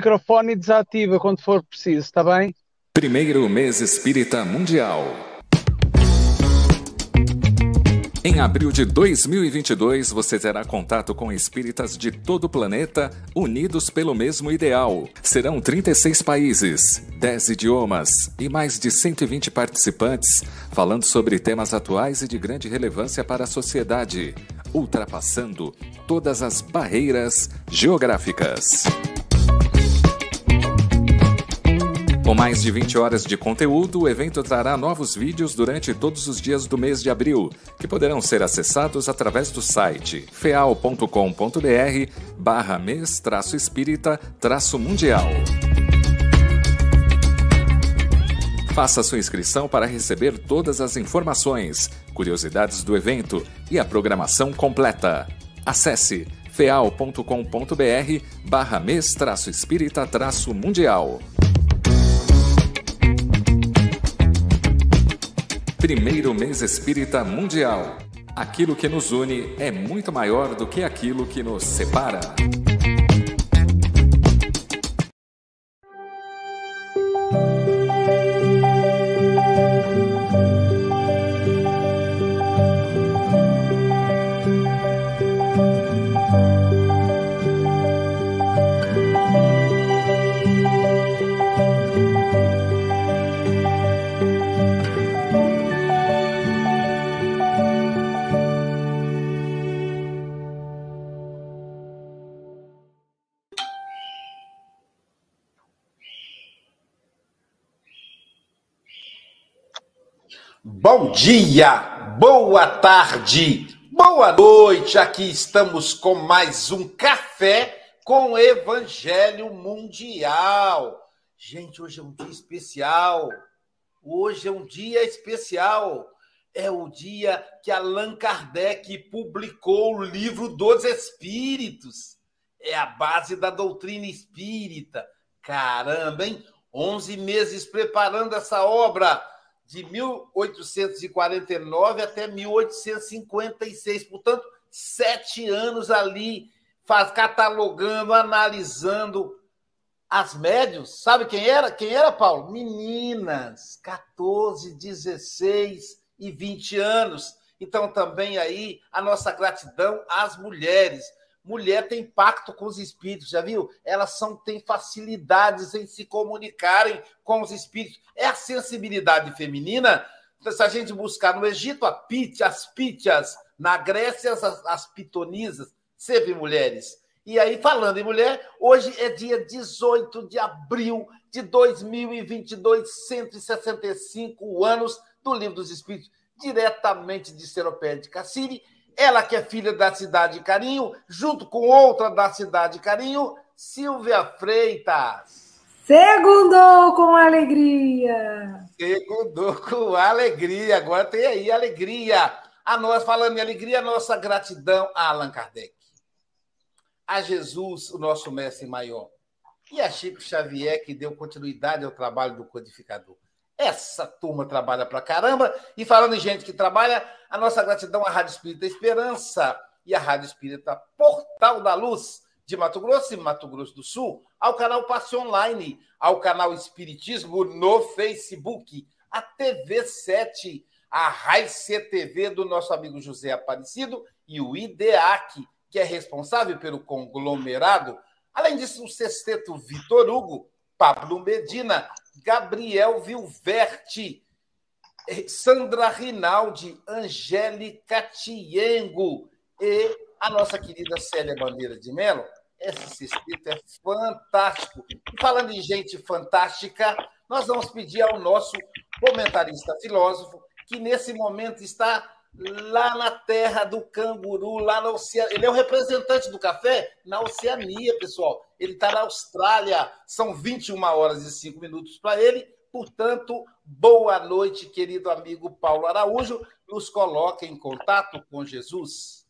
microfone desativa quando for preciso, está bem? Primeiro mês espírita mundial. Em abril de 2022, você terá contato com espíritas de todo o planeta unidos pelo mesmo ideal. Serão 36 países, 10 idiomas e mais de 120 participantes falando sobre temas atuais e de grande relevância para a sociedade, ultrapassando todas as barreiras geográficas. Com mais de 20 horas de conteúdo, o evento trará novos vídeos durante todos os dias do mês de abril, que poderão ser acessados através do site feal.com.br barra mês espírita mundial. Faça sua inscrição para receber todas as informações, curiosidades do evento e a programação completa. Acesse feal.com.br barra mês espírita mundial. Primeiro mês espírita mundial. Aquilo que nos une é muito maior do que aquilo que nos separa. Bom dia, boa tarde, boa noite. Aqui estamos com mais um café com Evangelho Mundial. Gente, hoje é um dia especial. Hoje é um dia especial. É o dia que Allan Kardec publicou o livro dos Espíritos. É a base da doutrina espírita. Caramba, hein? 11 meses preparando essa obra de 1849 até 1856. Portanto, sete anos ali faz, catalogando, analisando as médios. Sabe quem era? Quem era, Paulo? Meninas, 14, 16 e 20 anos. Então, também aí a nossa gratidão às mulheres mulher tem pacto com os espíritos, já viu? Elas são, têm facilidades em se comunicarem com os espíritos. É a sensibilidade feminina. Se a gente buscar no Egito, a pit, as pitias, na Grécia, as, as pitonisas, sempre mulheres. E aí, falando em mulher, hoje é dia 18 de abril de 2022, 165 anos do Livro dos Espíritos, diretamente de Seropé de Cassiri ela que é filha da cidade Carinho, junto com outra da cidade Carinho, Silvia Freitas. Segundou com alegria. Segundou com alegria. Agora tem aí alegria. A nós, falando em alegria, a nossa gratidão a Allan Kardec, a Jesus, o nosso mestre maior, e a Chico Xavier, que deu continuidade ao trabalho do codificador. Essa turma trabalha pra caramba. E falando em gente que trabalha, a nossa gratidão à Rádio Espírita Esperança e à Rádio Espírita Portal da Luz de Mato Grosso e Mato Grosso do Sul, ao canal Passe Online, ao canal Espiritismo no Facebook, a TV 7, a Raice TV do nosso amigo José Aparecido e o IDEAC, que é responsável pelo conglomerado. Além disso, o sexteto Vitor Hugo, Pablo Medina, Gabriel Vilverte, Sandra Rinaldi, Angélica Tiengo e a nossa querida Célia Bandeira de Mello. Esse sexteto é fantástico. E falando em gente fantástica, nós vamos pedir ao nosso comentarista filósofo, que nesse momento está lá na terra do canguru, lá na Oceania. Ele é o representante do café na Oceania, pessoal. Ele está na Austrália. São 21 horas e 5 minutos para ele. Portanto, boa noite, querido amigo Paulo Araújo. Nos coloque em contato com Jesus.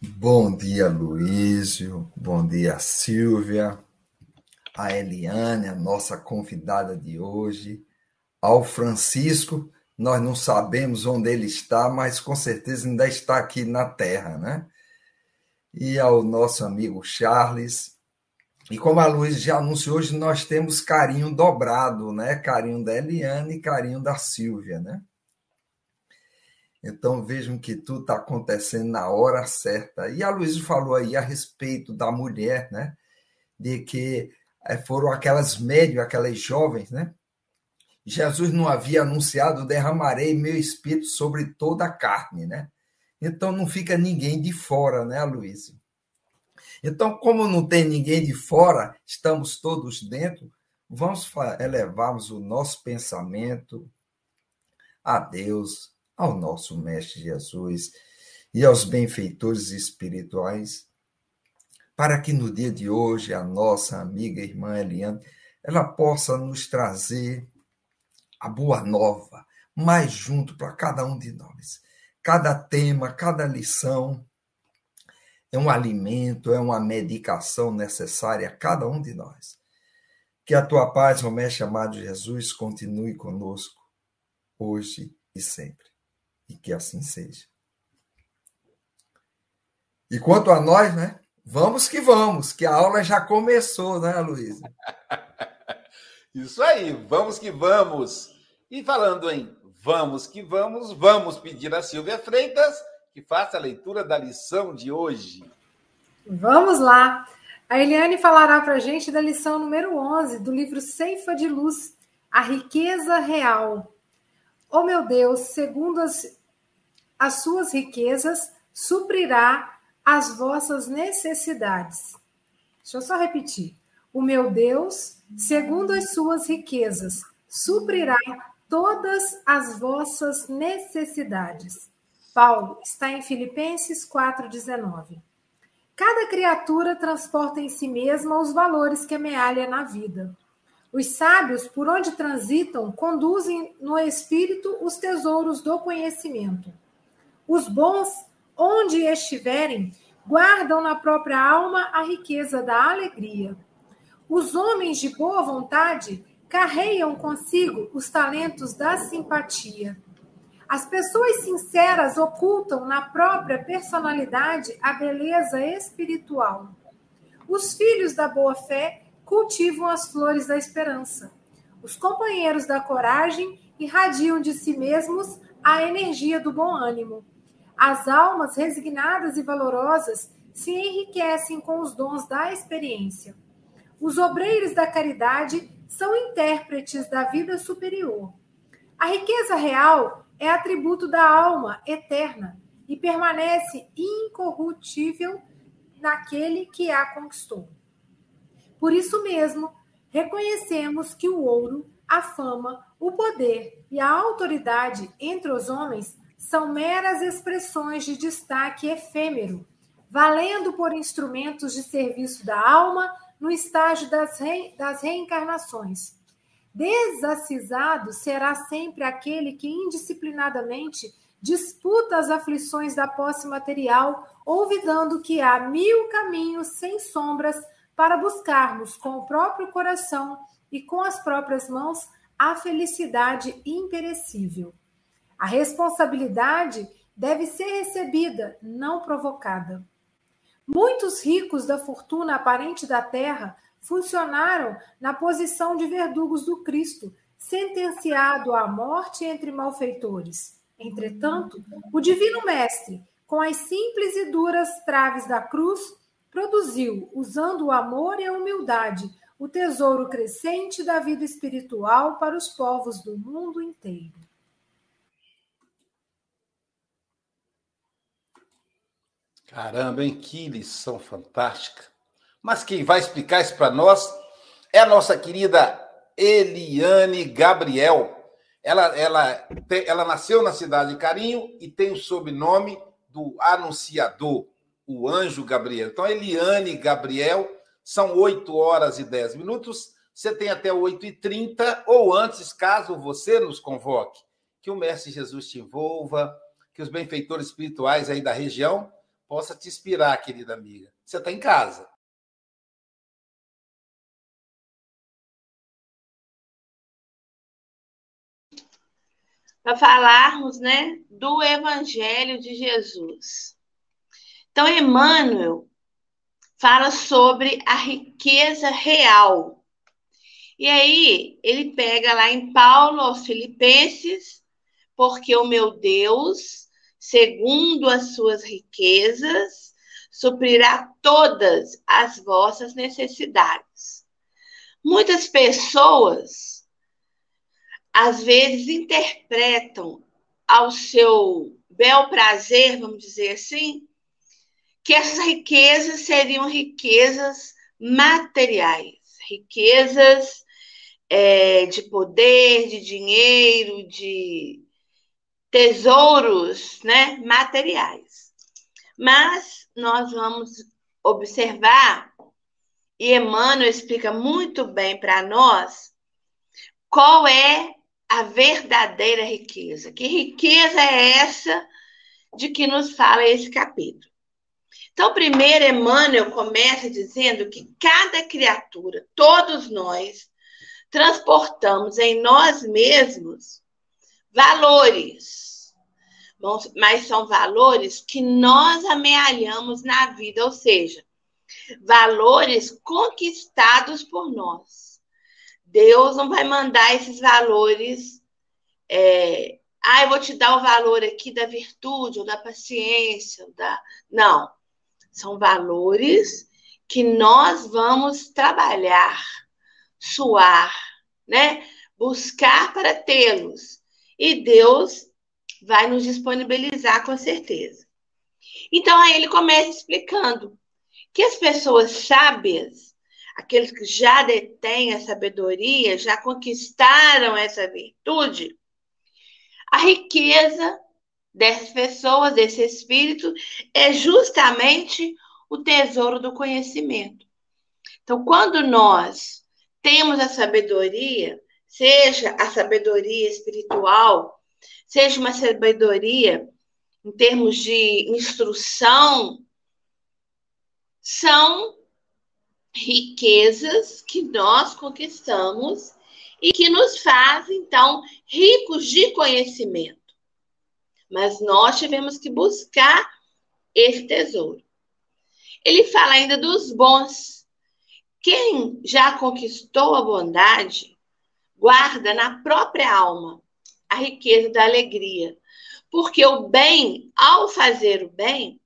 Bom dia, Luísio. Bom dia, Silvia. A Eliane, a nossa convidada de hoje ao Francisco. Nós não sabemos onde ele está, mas com certeza ainda está aqui na Terra, né? e ao nosso amigo Charles. E como a Luiz já anunciou, hoje nós temos carinho dobrado, né? Carinho da Eliane e carinho da Silvia, né? Então vejam que tudo está acontecendo na hora certa. E a Luísa falou aí a respeito da mulher, né? De que eh, foram aquelas médias, aquelas jovens, né? Jesus não havia anunciado: derramarei meu espírito sobre toda a carne, né? Então não fica ninguém de fora, né, Luísa? Então, como não tem ninguém de fora, estamos todos dentro, vamos elevarmos o nosso pensamento a Deus, ao nosso Mestre Jesus e aos benfeitores espirituais, para que no dia de hoje a nossa amiga irmã Eliane ela possa nos trazer a boa nova mais junto para cada um de nós. Cada tema, cada lição é um alimento, é uma medicação necessária a cada um de nós. Que a tua paz, ó Mestre amado Jesus, continue conosco, hoje e sempre e que assim seja. E quanto a nós, né? Vamos que vamos, que a aula já começou, né, Luísa? Isso aí, vamos que vamos. E falando em vamos que vamos, vamos pedir a Silvia Freitas que faça a leitura da lição de hoje. Vamos lá. A Eliane falará para a gente da lição número 11 do livro Ceifa de Luz, A Riqueza Real. Oh meu Deus, segundo as as suas riquezas suprirá as vossas necessidades. Deixa eu só repetir. O meu Deus, segundo as suas riquezas, suprirá todas as vossas necessidades. Paulo está em Filipenses 4,19. Cada criatura transporta em si mesma os valores que amealha na vida. Os sábios, por onde transitam, conduzem no espírito os tesouros do conhecimento. Os bons, onde estiverem, guardam na própria alma a riqueza da alegria. Os homens de boa vontade carregam consigo os talentos da simpatia. As pessoas sinceras ocultam na própria personalidade a beleza espiritual. Os filhos da boa fé cultivam as flores da esperança. Os companheiros da coragem irradiam de si mesmos a energia do bom ânimo. As almas resignadas e valorosas se enriquecem com os dons da experiência. Os obreiros da caridade são intérpretes da vida superior. A riqueza real é atributo da alma eterna e permanece incorruptível naquele que a conquistou. Por isso mesmo, reconhecemos que o ouro, a fama, o poder e a autoridade entre os homens são meras expressões de destaque efêmero, valendo por instrumentos de serviço da alma no estágio das, re... das reencarnações. Desacisado será sempre aquele que indisciplinadamente disputa as aflições da posse material, olvidando que há mil caminhos sem sombras para buscarmos com o próprio coração e com as próprias mãos a felicidade imperecível. A responsabilidade deve ser recebida, não provocada. Muitos ricos da fortuna aparente da terra funcionaram na posição de verdugos do Cristo, sentenciado à morte entre malfeitores. Entretanto, o Divino Mestre, com as simples e duras traves da cruz, produziu, usando o amor e a humildade, o tesouro crescente da vida espiritual para os povos do mundo inteiro. Caramba, hein? Que lição fantástica. Mas quem vai explicar isso para nós é a nossa querida Eliane Gabriel. Ela, ela, ela nasceu na cidade de Carinho e tem o sobrenome do anunciador, o anjo Gabriel. Então, Eliane Gabriel, são 8 horas e 10 minutos. Você tem até 8 e 30 ou antes, caso você nos convoque. Que o Mestre Jesus te envolva, que os benfeitores espirituais aí da região possa te inspirar, querida amiga. Você está em casa. Para falarmos, né, do Evangelho de Jesus. Então, Emmanuel fala sobre a riqueza real. E aí, ele pega lá em Paulo aos Filipenses, porque o meu Deus, segundo as suas riquezas, suprirá todas as vossas necessidades. Muitas pessoas, às vezes, interpretam ao seu bel prazer, vamos dizer assim, que essas riquezas seriam riquezas materiais, riquezas é, de poder, de dinheiro, de tesouros né, materiais. Mas nós vamos observar, e Emmanuel explica muito bem para nós, qual é a verdadeira riqueza. Que riqueza é essa de que nos fala esse capítulo? Então, primeiro, Emmanuel começa dizendo que cada criatura, todos nós, transportamos em nós mesmos valores, mas são valores que nós amealhamos na vida, ou seja, valores conquistados por nós. Deus não vai mandar esses valores. É, ah, eu vou te dar o valor aqui da virtude, ou da paciência, ou da. Não. São valores que nós vamos trabalhar, suar, né? Buscar para tê-los. E Deus vai nos disponibilizar com certeza. Então aí ele começa explicando que as pessoas sábias, aqueles que já detêm a sabedoria, já conquistaram essa virtude, a riqueza dessas pessoas, desse espírito, é justamente o tesouro do conhecimento. Então, quando nós temos a sabedoria, seja a sabedoria espiritual, seja uma sabedoria em termos de instrução, são riquezas que nós conquistamos e que nos fazem, então, ricos de conhecimento mas nós tivemos que buscar esse tesouro. Ele fala ainda dos bons. Quem já conquistou a bondade, guarda na própria alma a riqueza da alegria. Porque o bem, ao fazer o bem,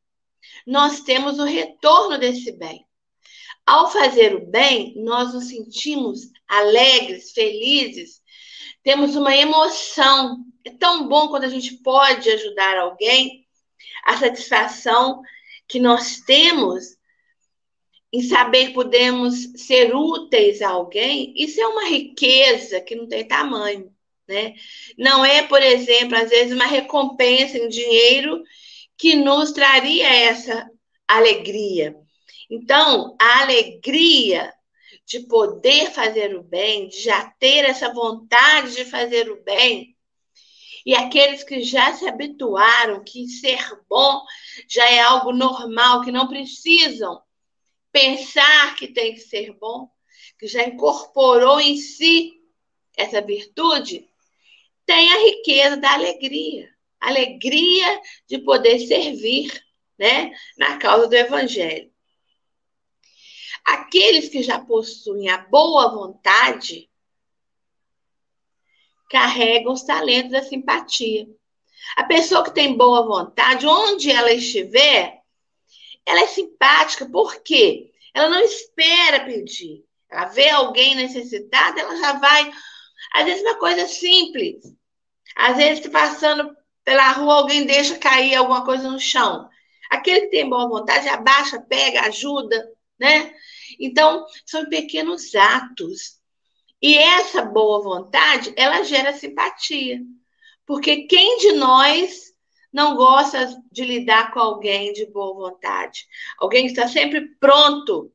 nós temos o retorno desse bem. Ao fazer o bem, nós nos sentimos alegres, felizes, temos uma emoção. É tão bom quando a gente pode ajudar alguém, a satisfação que nós temos em saber que podemos ser úteis a alguém, isso é uma riqueza que não tem tamanho, né? Não é, por exemplo, às vezes uma recompensa em dinheiro que nos traria essa alegria. Então, a alegria de poder fazer o bem, de já ter essa vontade de fazer o bem. E aqueles que já se habituaram que ser bom já é algo normal, que não precisam pensar que tem que ser bom, que já incorporou em si essa virtude, tem a riqueza da alegria, alegria de poder servir, né, na causa do evangelho. Aqueles que já possuem a boa vontade carregam os talentos da simpatia. A pessoa que tem boa vontade, onde ela estiver, ela é simpática, por quê? Ela não espera pedir. Ela vê alguém necessitado, ela já vai. Às vezes, uma coisa simples. Às vezes, passando pela rua, alguém deixa cair alguma coisa no chão. Aquele que tem boa vontade abaixa, pega, ajuda, né? Então, são pequenos atos. E essa boa vontade, ela gera simpatia. Porque quem de nós não gosta de lidar com alguém de boa vontade? Alguém que está sempre pronto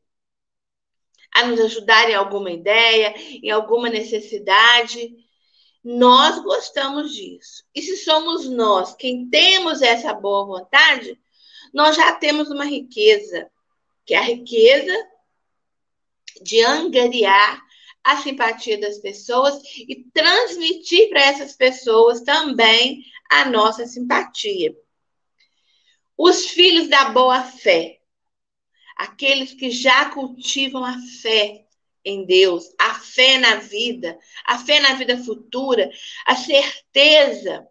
a nos ajudar em alguma ideia, em alguma necessidade. Nós gostamos disso. E se somos nós quem temos essa boa vontade, nós já temos uma riqueza, que é a riqueza de angariar a simpatia das pessoas e transmitir para essas pessoas também a nossa simpatia. Os filhos da boa fé, aqueles que já cultivam a fé em Deus, a fé na vida, a fé na vida futura, a certeza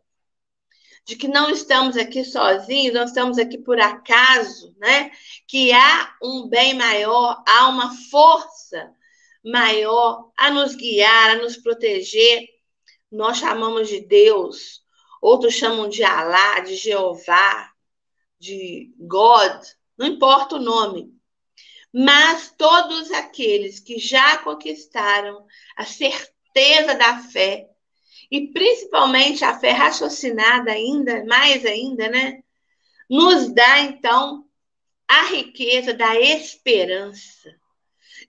de que não estamos aqui sozinhos, não estamos aqui por acaso, né? Que há um bem maior, há uma força maior a nos guiar, a nos proteger. Nós chamamos de Deus, outros chamam de Alá, de Jeová, de God, não importa o nome. Mas todos aqueles que já conquistaram a certeza da fé, e principalmente a fé raciocinada ainda, mais ainda, né? Nos dá então a riqueza da esperança,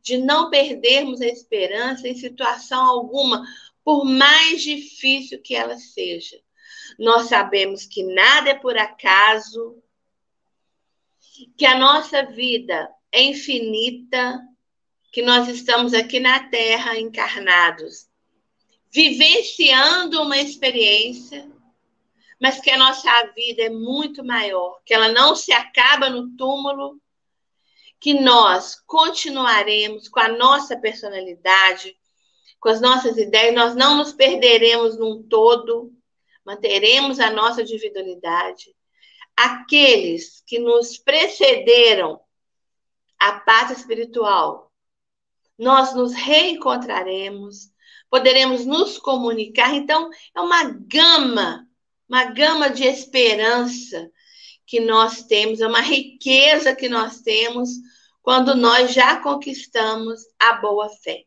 de não perdermos a esperança em situação alguma, por mais difícil que ela seja. Nós sabemos que nada é por acaso, que a nossa vida é infinita, que nós estamos aqui na Terra encarnados vivenciando uma experiência, mas que a nossa vida é muito maior, que ela não se acaba no túmulo, que nós continuaremos com a nossa personalidade, com as nossas ideias, nós não nos perderemos num todo, manteremos a nossa individualidade. Aqueles que nos precederam a paz espiritual, nós nos reencontraremos, poderemos nos comunicar. Então, é uma gama, uma gama de esperança que nós temos, é uma riqueza que nós temos quando nós já conquistamos a boa fé.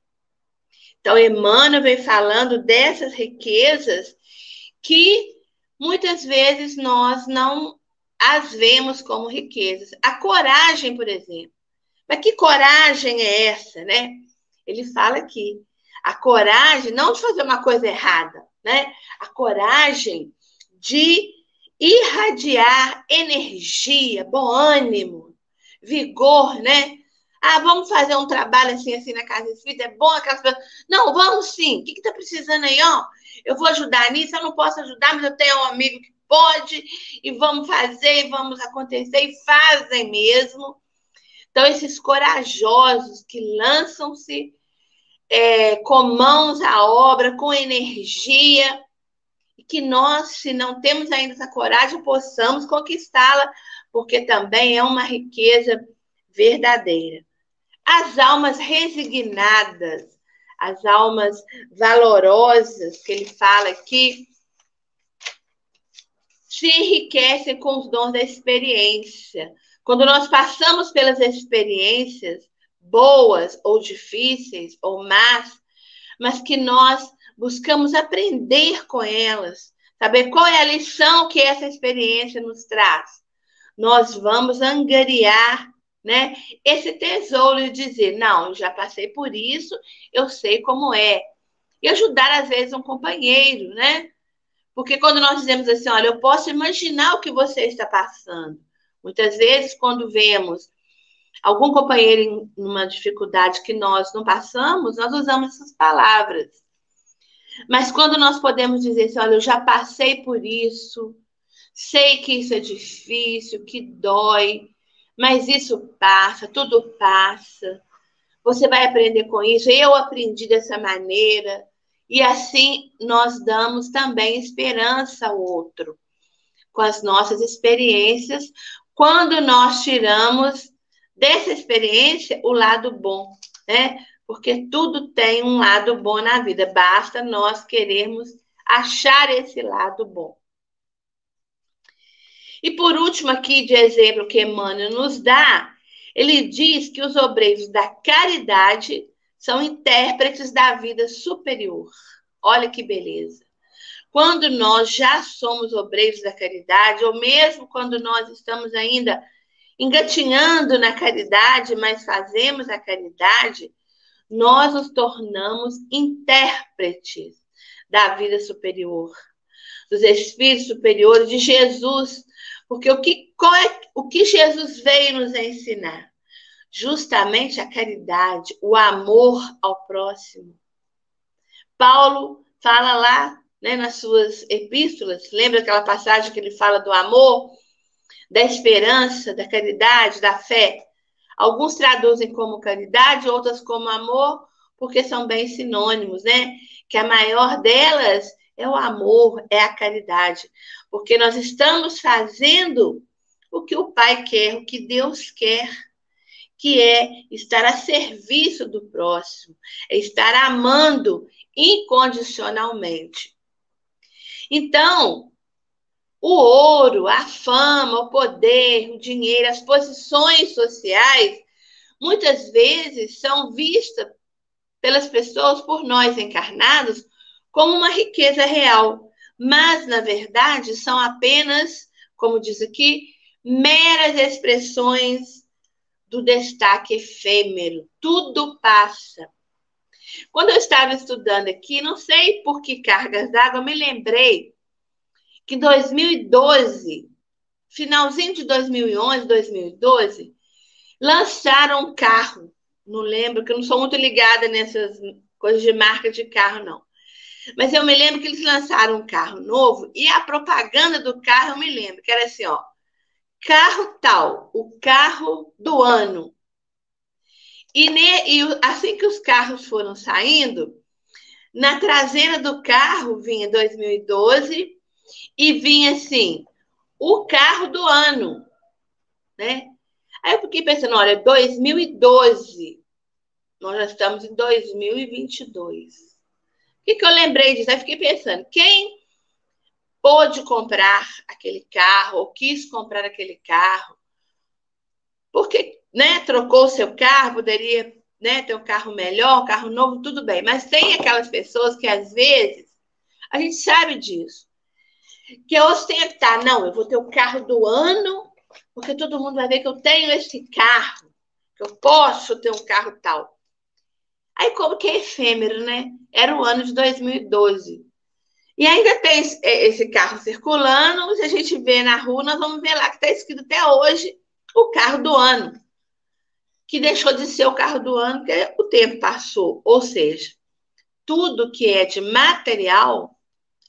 Então, Emmanuel vem falando dessas riquezas que muitas vezes nós não as vemos como riquezas. A coragem, por exemplo. Mas que coragem é essa, né? Ele fala aqui a coragem, não de fazer uma coisa errada, né? A coragem de irradiar energia, bom ânimo, vigor, né? Ah, vamos fazer um trabalho assim, assim na casa espírita, é bom aquelas pessoas. Não, vamos sim. O que está precisando aí, ó? Eu vou ajudar nisso, eu não posso ajudar, mas eu tenho um amigo que pode, e vamos fazer, e vamos acontecer, e fazem mesmo. Então, esses corajosos que lançam-se é, com mãos à obra, com energia, e que nós, se não temos ainda essa coragem, possamos conquistá-la, porque também é uma riqueza verdadeira. As almas resignadas, as almas valorosas, que ele fala aqui, se enriquecem com os dons da experiência. Quando nós passamos pelas experiências, boas ou difíceis ou más, mas que nós buscamos aprender com elas, saber qual é a lição que essa experiência nos traz. Nós vamos angariar né, esse tesouro e dizer: não, já passei por isso, eu sei como é. E ajudar, às vezes, um companheiro, né? Porque quando nós dizemos assim, olha, eu posso imaginar o que você está passando. Muitas vezes, quando vemos algum companheiro em uma dificuldade que nós não passamos, nós usamos essas palavras. Mas quando nós podemos dizer assim, olha, eu já passei por isso, sei que isso é difícil, que dói, mas isso passa, tudo passa. Você vai aprender com isso. Eu aprendi dessa maneira. E assim nós damos também esperança ao outro com as nossas experiências, quando nós tiramos dessa experiência o lado bom, né? Porque tudo tem um lado bom na vida, basta nós querermos achar esse lado bom. E por último, aqui de exemplo que Emmanuel nos dá, ele diz que os obreiros da caridade são intérpretes da vida superior. Olha que beleza. Quando nós já somos obreiros da caridade, ou mesmo quando nós estamos ainda engatinhando na caridade, mas fazemos a caridade, nós nos tornamos intérpretes da vida superior, dos espíritos superiores de Jesus, porque o que, qual é, o que Jesus veio nos ensinar? Justamente a caridade, o amor ao próximo. Paulo fala lá né, nas suas epístolas, lembra aquela passagem que ele fala do amor? da esperança, da caridade, da fé. Alguns traduzem como caridade, outras como amor, porque são bem sinônimos, né? Que a maior delas é o amor, é a caridade, porque nós estamos fazendo o que o Pai quer, o que Deus quer, que é estar a serviço do próximo, é estar amando incondicionalmente. Então, o ouro, a fama, o poder, o dinheiro, as posições sociais, muitas vezes são vistas pelas pessoas, por nós encarnados, como uma riqueza real. Mas, na verdade, são apenas, como diz aqui, meras expressões do destaque efêmero. Tudo passa. Quando eu estava estudando aqui, não sei por que cargas d'água, me lembrei que em 2012, finalzinho de 2011, 2012, lançaram um carro. Não lembro, que eu não sou muito ligada nessas coisas de marca de carro, não. Mas eu me lembro que eles lançaram um carro novo e a propaganda do carro eu me lembro, que era assim, ó. Carro tal, o carro do ano. E, ne, e assim que os carros foram saindo, na traseira do carro vinha 2012 e vinha assim, o carro do ano, né? Aí eu fiquei pensando, olha, 2012, nós já estamos em 2022. Que, que eu lembrei disso? Aí fiquei pensando, quem pôde comprar aquele carro, ou quis comprar aquele carro, porque né, trocou o seu carro, poderia né, ter um carro melhor, um carro novo, tudo bem. Mas tem aquelas pessoas que às vezes, a gente sabe disso, que ostentar, não, eu vou ter o carro do ano, porque todo mundo vai ver que eu tenho esse carro, que eu posso ter um carro tal. Aí, como que é efêmero, né? Era o ano de 2012. E ainda tem esse carro circulando, se a gente vê na rua, nós vamos ver lá que está escrito até hoje o carro do ano, que deixou de ser o carro do ano, porque o tempo passou. Ou seja, tudo que é de material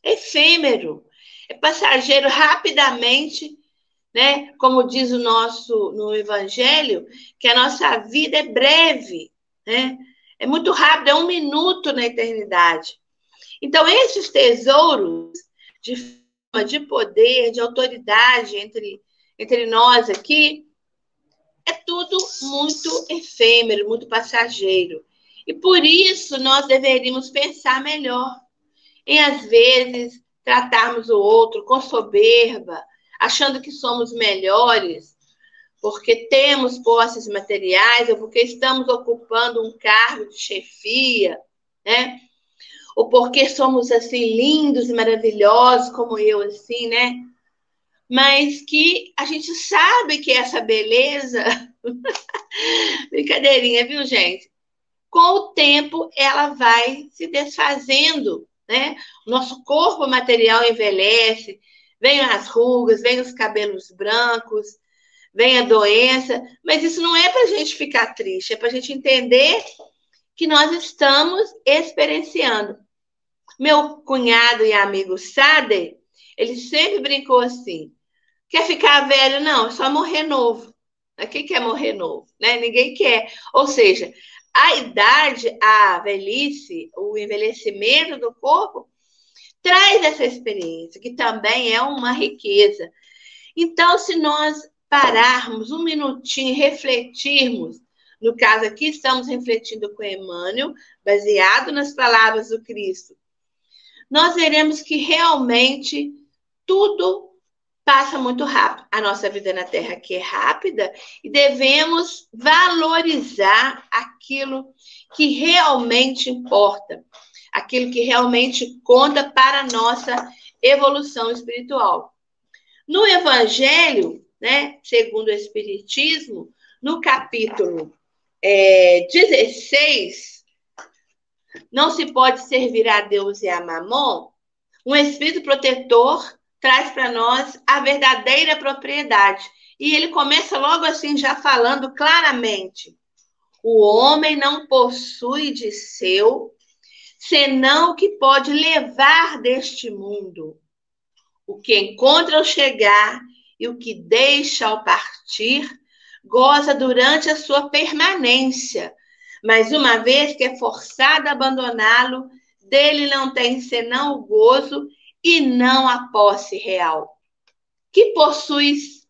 é efêmero, é passageiro rapidamente, né? Como diz o nosso no Evangelho, que a nossa vida é breve, né? É muito rápido, é um minuto na eternidade. Então, esses tesouros de de poder, de autoridade entre, entre nós aqui, é tudo muito efêmero, muito passageiro. E por isso nós deveríamos pensar melhor em, às vezes, tratarmos o outro com soberba, achando que somos melhores, porque temos posses materiais ou porque estamos ocupando um cargo de chefia, né? Ou porque somos assim lindos e maravilhosos como eu assim, né? Mas que a gente sabe que essa beleza brincadeirinha, viu, gente? Com o tempo ela vai se desfazendo né? Nosso corpo material envelhece, vem as rugas, vem os cabelos brancos, vem a doença, mas isso não é para a gente ficar triste, é para a gente entender que nós estamos experienciando. Meu cunhado e amigo Sade, ele sempre brincou assim: quer ficar velho? Não, é só morrer novo. Quem quer morrer novo? Né? Ninguém quer. Ou seja, a idade, a velhice, o envelhecimento do corpo, traz essa experiência, que também é uma riqueza. Então, se nós pararmos um minutinho refletirmos, no caso aqui, estamos refletindo com Emmanuel, baseado nas palavras do Cristo, nós veremos que realmente tudo passa muito rápido. A nossa vida na Terra aqui é rápida e devemos valorizar aquilo que realmente importa, aquilo que realmente conta para a nossa evolução espiritual. No Evangelho, né, segundo o Espiritismo, no capítulo é, 16, não se pode servir a Deus e a Mamon, um espírito protetor traz para nós a verdadeira propriedade. E ele começa logo assim, já falando claramente: o homem não possui de seu senão o que pode levar deste mundo. O que encontra ao chegar e o que deixa ao partir, goza durante a sua permanência, mas uma vez que é forçado a abandoná-lo, dele não tem senão o gozo e não a posse real. Que possuis,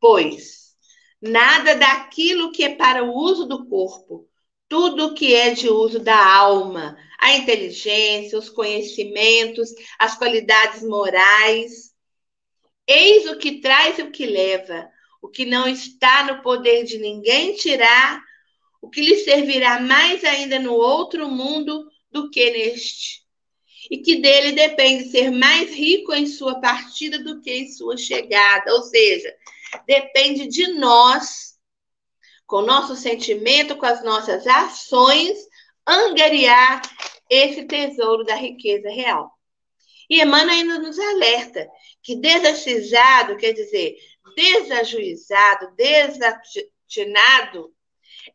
pois, nada daquilo que é para o uso do corpo, tudo que é de uso da alma, a inteligência, os conhecimentos, as qualidades morais. Eis o que traz e o que leva, o que não está no poder de ninguém tirar, o que lhe servirá mais ainda no outro mundo do que neste. E que dele depende ser mais rico em sua partida do que em sua chegada. Ou seja, depende de nós, com nosso sentimento, com as nossas ações, angariar esse tesouro da riqueza real. E Emmanuel ainda nos alerta que desacisado, quer dizer, desajuizado, desatinado,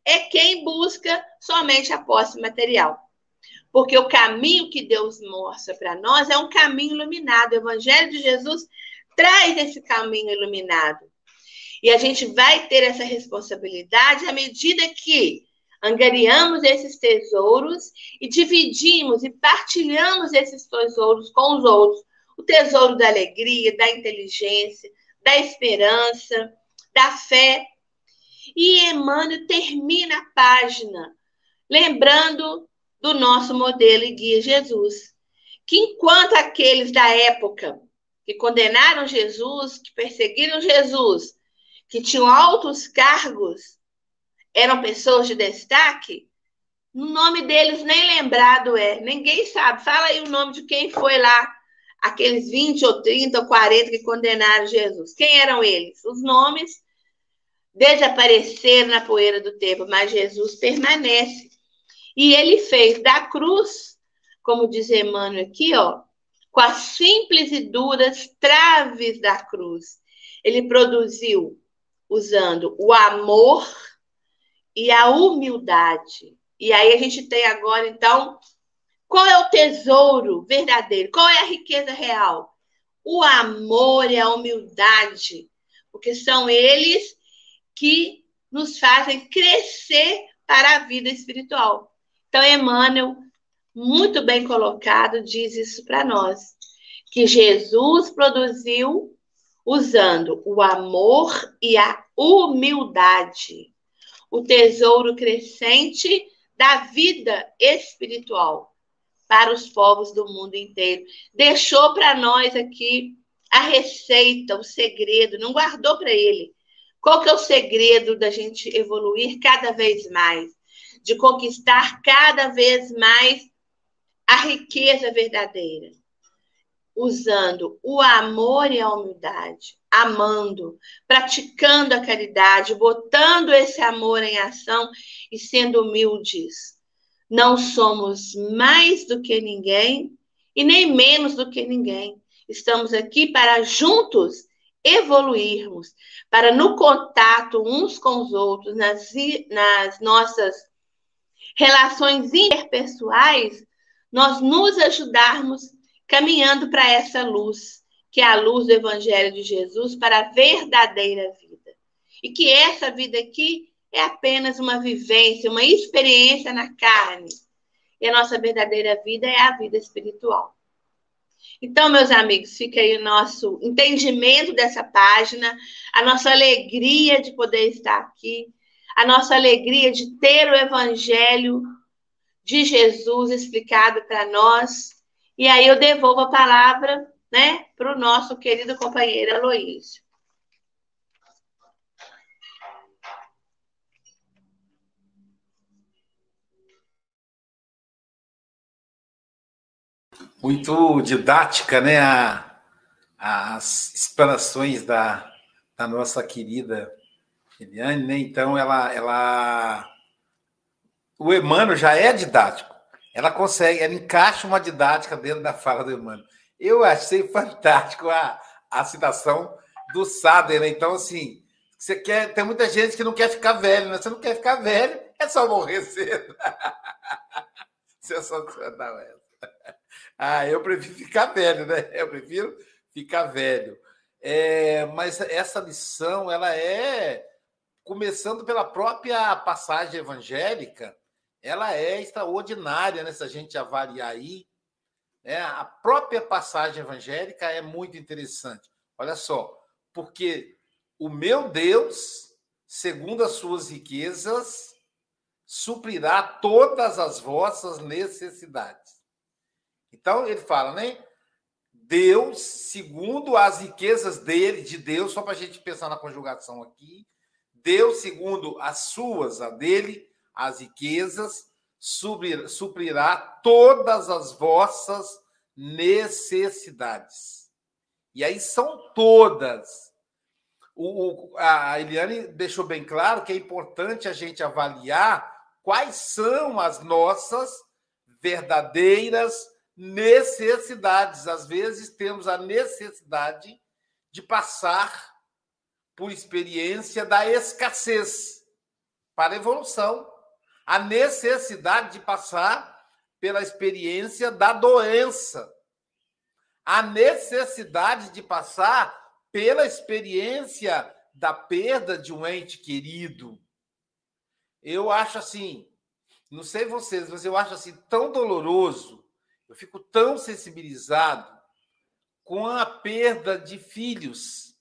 é quem busca somente a posse material. Porque o caminho que Deus mostra para nós é um caminho iluminado. O Evangelho de Jesus traz esse caminho iluminado. E a gente vai ter essa responsabilidade à medida que angariamos esses tesouros e dividimos e partilhamos esses tesouros com os outros. O tesouro da alegria, da inteligência, da esperança, da fé. E Emmanuel termina a página lembrando do nosso modelo e guia Jesus, que enquanto aqueles da época que condenaram Jesus, que perseguiram Jesus, que tinham altos cargos, eram pessoas de destaque, o nome deles nem lembrado é, ninguém sabe. Fala aí o nome de quem foi lá, aqueles 20 ou 30 ou 40 que condenaram Jesus. Quem eram eles? Os nomes desapareceram na poeira do tempo, mas Jesus permanece. E ele fez da cruz, como diz Emmanuel aqui, ó, com as simples e duras traves da cruz. Ele produziu usando o amor e a humildade. E aí a gente tem agora, então, qual é o tesouro verdadeiro? Qual é a riqueza real? O amor e a humildade, porque são eles que nos fazem crescer para a vida espiritual. Então, Emmanuel, muito bem colocado, diz isso para nós, que Jesus produziu usando o amor e a humildade o tesouro crescente da vida espiritual para os povos do mundo inteiro. Deixou para nós aqui a receita, o segredo, não guardou para ele. Qual que é o segredo da gente evoluir cada vez mais, de conquistar cada vez mais a riqueza verdadeira? Usando o amor e a humildade, amando, praticando a caridade, botando esse amor em ação e sendo humildes. Não somos mais do que ninguém e nem menos do que ninguém. Estamos aqui para juntos evoluirmos, para no contato uns com os outros, nas, nas nossas relações interpessoais, nós nos ajudarmos caminhando para essa luz, que é a luz do Evangelho de Jesus, para a verdadeira vida. E que essa vida aqui é apenas uma vivência, uma experiência na carne. E a nossa verdadeira vida é a vida espiritual. Então, meus amigos, fica aí o nosso entendimento dessa página, a nossa alegria de poder estar aqui, a nossa alegria de ter o Evangelho de Jesus explicado para nós e aí eu devolvo a palavra né, para o nosso querido companheiro Aloísio. Muito didática, né? A, as explanações da, da nossa querida Eliane, né? Então, ela, ela. O Emmanuel já é didático ela consegue, ela encaixa uma didática dentro da fala do Emmanuel. Eu achei fantástico a, a citação do Sader, né? Então, assim, você quer. Tem muita gente que não quer ficar velho, né? Você não quer ficar velho, é só morrer cedo. Sensacional essa. Ah, eu prefiro ficar velho, né? Eu prefiro ficar velho. É, mas essa lição, ela é, começando pela própria passagem evangélica, ela é extraordinária, né? Se a gente avaliar aí, né? a própria passagem evangélica é muito interessante. Olha só, porque o meu Deus, segundo as suas riquezas, suprirá todas as vossas necessidades. Então ele fala, né? Deus, segundo as riquezas dele, de Deus, só para a gente pensar na conjugação aqui, Deus, segundo as suas, a dele, as riquezas, suprirá todas as vossas necessidades. E aí são todas. O, a Eliane deixou bem claro que é importante a gente avaliar quais são as nossas verdadeiras necessidades. Às vezes temos a necessidade de passar por experiência da escassez para evolução, a necessidade de passar pela experiência da doença, a necessidade de passar pela experiência da perda de um ente querido. Eu acho assim, não sei vocês, mas eu acho assim tão doloroso eu fico tão sensibilizado com a perda de filhos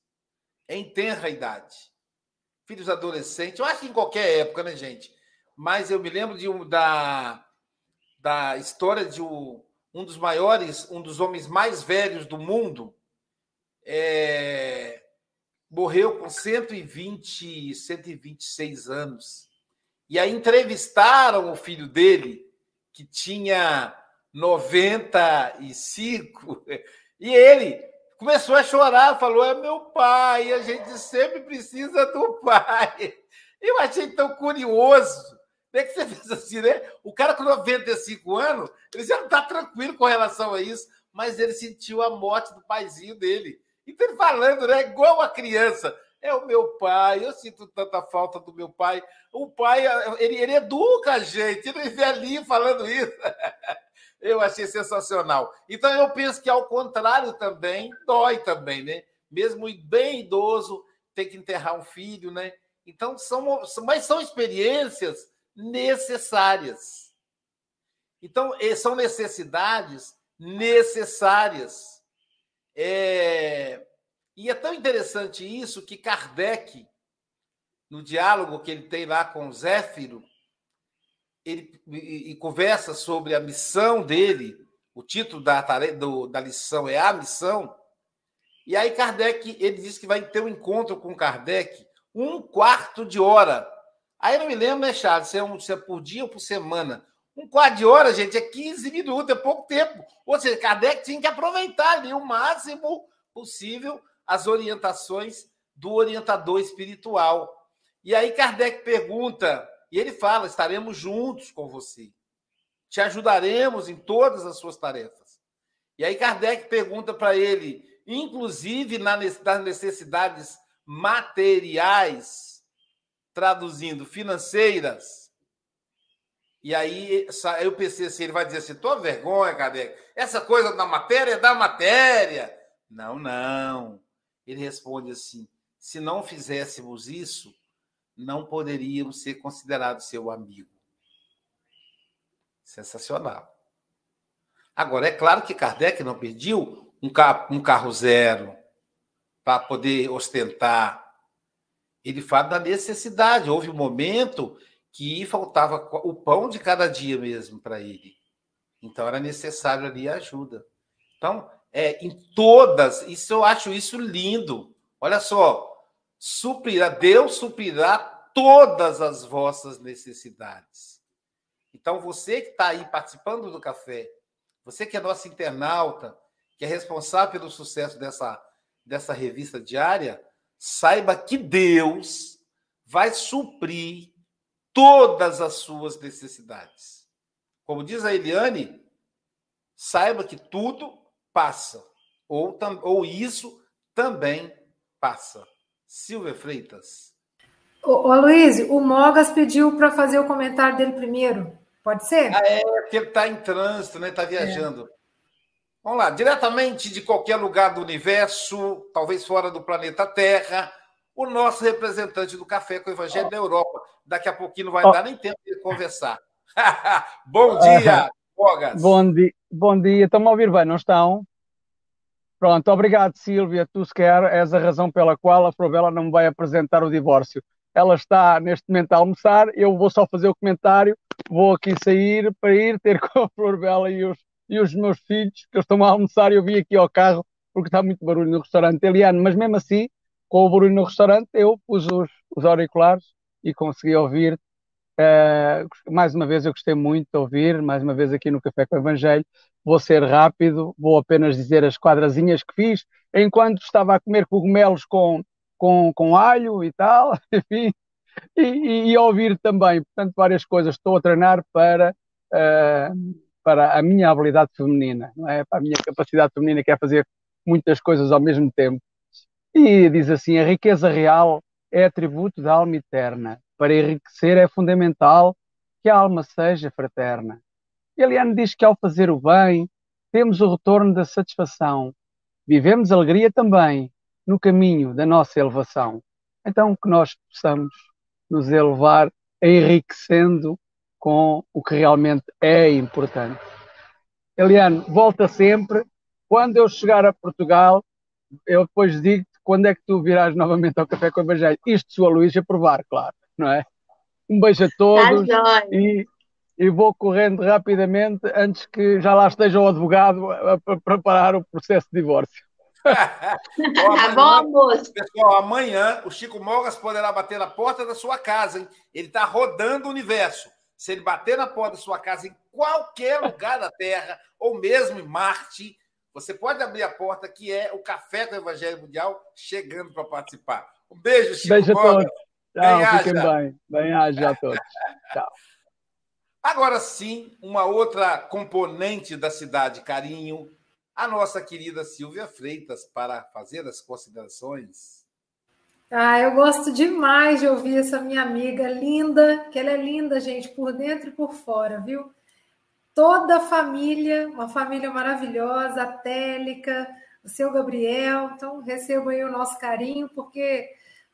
em tenra idade. Filhos adolescentes, eu acho que em qualquer época, né, gente? Mas eu me lembro de da, da história de um, um dos maiores, um dos homens mais velhos do mundo, é, morreu com 120, 126 anos. E aí entrevistaram o filho dele, que tinha 95, e ele começou a chorar, falou: É meu pai, a gente sempre precisa do pai. Eu achei tão curioso. Como é que você fez assim, né? O cara com 95 anos, ele já não está tranquilo com relação a isso, mas ele sentiu a morte do paizinho dele. Então ele falando, né? Igual a criança. É o meu pai, eu sinto tanta falta do meu pai. O pai, ele, ele educa a gente, ele é velhinho falando isso. Eu achei sensacional. Então, eu penso que, ao contrário, também dói também, né? Mesmo bem idoso, ter que enterrar um filho, né? Então, são, mas são experiências necessárias. Então, são necessidades necessárias. É... E é tão interessante isso que Kardec, no diálogo que ele tem lá com Zéfiro, ele e conversa sobre a missão dele, o título da, do, da lição é A Missão, e aí Kardec, ele diz que vai ter um encontro com Kardec um quarto de hora. Aí não me lembro, né, Charles, se é, um, se é por dia ou por semana. Um quarto de hora, gente, é 15 minutos, é pouco tempo. Ou seja, Kardec tinha que aproveitar ali o máximo possível as orientações do orientador espiritual. E aí Kardec pergunta e ele fala: estaremos juntos com você, te ajudaremos em todas as suas tarefas. E aí Kardec pergunta para ele, inclusive nas necessidades materiais, traduzindo financeiras. E aí eu pensei assim, ele vai dizer assim, tua vergonha, Kardec, essa coisa da matéria é da matéria. Não, não. Ele responde assim, se não fizéssemos isso, não poderiam ser considerados seu amigo. Sensacional. Agora, é claro que Kardec não pediu um carro, um carro zero para poder ostentar. Ele fala da necessidade. Houve um momento que faltava o pão de cada dia mesmo para ele. Então era necessário ali ajuda. Então, é, em todas, isso eu acho isso lindo. Olha só, suprirá, Deus suprirá todas as vossas necessidades. Então, você que está aí participando do café, você que é nosso internauta, que é responsável pelo sucesso dessa, dessa revista diária, saiba que Deus vai suprir todas as suas necessidades. Como diz a Eliane, saiba que tudo passa, ou, ou isso também passa. Silvia Freitas. Ô, Luiz, o Mogas pediu para fazer o comentário dele primeiro. Pode ser? Ah, é, porque ele está em trânsito, né? Está viajando. Vamos lá, diretamente de qualquer lugar do universo, talvez fora do planeta Terra, o nosso representante do Café com o Evangelho oh. da Europa. Daqui a pouquinho não vai oh. dar nem tempo de conversar. Bom dia, Bogas. Bom dia, bom dia. Estão-me a ouvir bem, não estão? Pronto, obrigado, Silvia. Tu sequer és a razão pela qual a Provela não me vai apresentar o divórcio. Ela está neste momento a almoçar, eu vou só fazer o comentário, vou aqui sair para ir ter com a Provela e os e os meus filhos, que estão a almoçar, eu vim aqui ao carro porque está muito barulho no restaurante Eliano, mas mesmo assim, com o barulho no restaurante, eu pus os, os auriculares e consegui ouvir. Uh, mais uma vez, eu gostei muito de ouvir, mais uma vez aqui no Café com o Evangelho. Vou ser rápido, vou apenas dizer as quadrazinhas que fiz enquanto estava a comer cogumelos com, com, com alho e tal, enfim, e, e, e ouvir também, portanto, várias coisas. Estou a treinar para. Uh, para a minha habilidade feminina, não é? Para a minha capacidade feminina que é fazer muitas coisas ao mesmo tempo. E diz assim: a riqueza real é atributo da alma eterna. Para enriquecer é fundamental que a alma seja fraterna. Eliane diz que ao fazer o bem, temos o retorno da satisfação. Vivemos alegria também no caminho da nossa elevação. Então, que nós possamos nos elevar enriquecendo com o que realmente é importante. Eliane, volta sempre. Quando eu chegar a Portugal, eu depois digo quando é que tu virás novamente ao Café com o Evangelho. Isto, sua Luís, a provar, claro, não é? Um beijo a todos tá e, e, vou correndo rapidamente antes que já lá esteja o advogado a, a preparar o processo de divórcio. tá bom, moço? Pessoal, amanhã o Chico Mogas poderá bater na porta da sua casa, hein? Ele está rodando o universo se ele bater na porta da sua casa em qualquer lugar da Terra, ou mesmo em Marte, você pode abrir a porta, que é o Café do Evangelho Mundial, chegando para participar. Um beijo, Chico. Beijo a todos. Tchau, fiquem bem. Bem-aja a todos. Tchau. Agora sim, uma outra componente da cidade Carinho, a nossa querida Silvia Freitas, para fazer as considerações. Ah, eu gosto demais de ouvir essa minha amiga linda, que ela é linda, gente, por dentro e por fora, viu? Toda a família, uma família maravilhosa, a Télica, o seu Gabriel. Então, recebo aí o nosso carinho, porque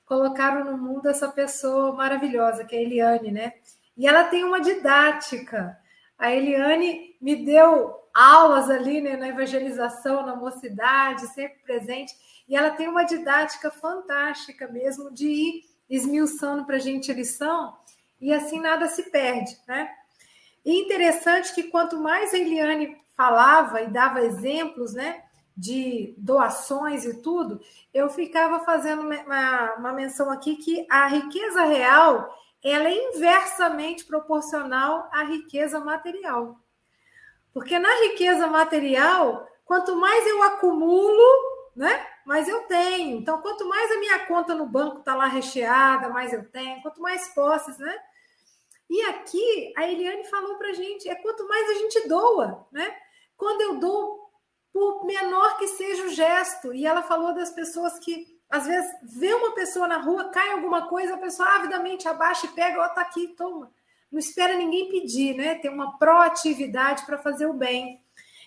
colocaram no mundo essa pessoa maravilhosa, que é a Eliane, né? E ela tem uma didática. A Eliane me deu aulas ali né, na evangelização, na mocidade, sempre presente. E ela tem uma didática fantástica mesmo de ir esmiuçando para a gente a lição e assim nada se perde, né? E interessante que quanto mais a Eliane falava e dava exemplos, né, de doações e tudo, eu ficava fazendo uma, uma menção aqui que a riqueza real ela é inversamente proporcional à riqueza material. Porque na riqueza material, quanto mais eu acumulo, né? Mas eu tenho. Então, quanto mais a minha conta no banco está lá recheada, mais eu tenho, quanto mais posses, né? E aqui a Eliane falou para gente: é quanto mais a gente doa, né? Quando eu dou, por menor que seja o gesto, e ela falou das pessoas que às vezes vê uma pessoa na rua, cai alguma coisa, a pessoa avidamente abaixa e pega, ó, tá aqui, toma. Não espera ninguém pedir, né? Tem uma proatividade para fazer o bem.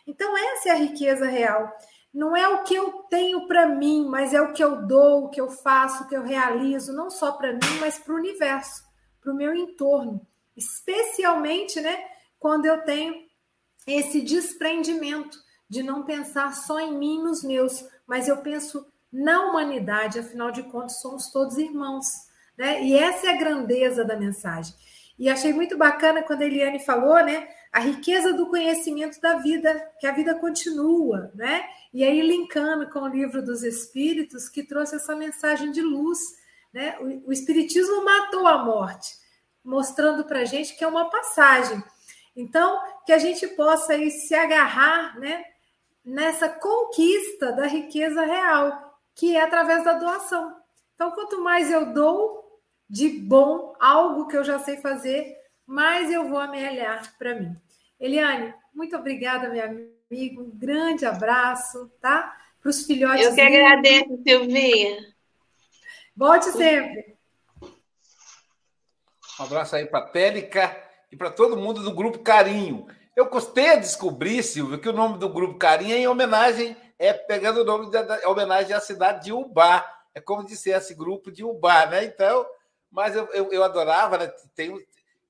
Então, essa é a riqueza real não é o que eu tenho para mim, mas é o que eu dou, o que eu faço, o que eu realizo, não só para mim, mas para o universo, para o meu entorno. Especialmente, né, quando eu tenho esse desprendimento de não pensar só em mim, nos meus, mas eu penso na humanidade, afinal de contas, somos todos irmãos. Né? E essa é a grandeza da mensagem. E achei muito bacana quando a Eliane falou, né? A riqueza do conhecimento da vida, que a vida continua, né? E aí, linkando com o livro dos Espíritos, que trouxe essa mensagem de luz. Né? O, Espiritismo matou a morte, mostrando para a gente que é uma passagem. Então, que a gente possa aí se agarrar né, nessa conquista da riqueza real, que é através da doação. Então, quanto mais eu dou de bom algo que eu já sei fazer, mais eu vou amelhar para mim. Eliane, muito obrigada, minha amiga amigo. Um grande abraço, tá? Para os filhotes. Eu que agradeço, Silvinha. Volte sempre. Um abraço aí para a Télica e para todo mundo do Grupo Carinho. Eu custei a descobrir, Silvio, que o nome do grupo Carinha é em homenagem, é pegando o nome da, da homenagem à cidade de Ubá. É como dissesse grupo de Ubá, né? Então, mas eu, eu, eu adorava, né? Tem,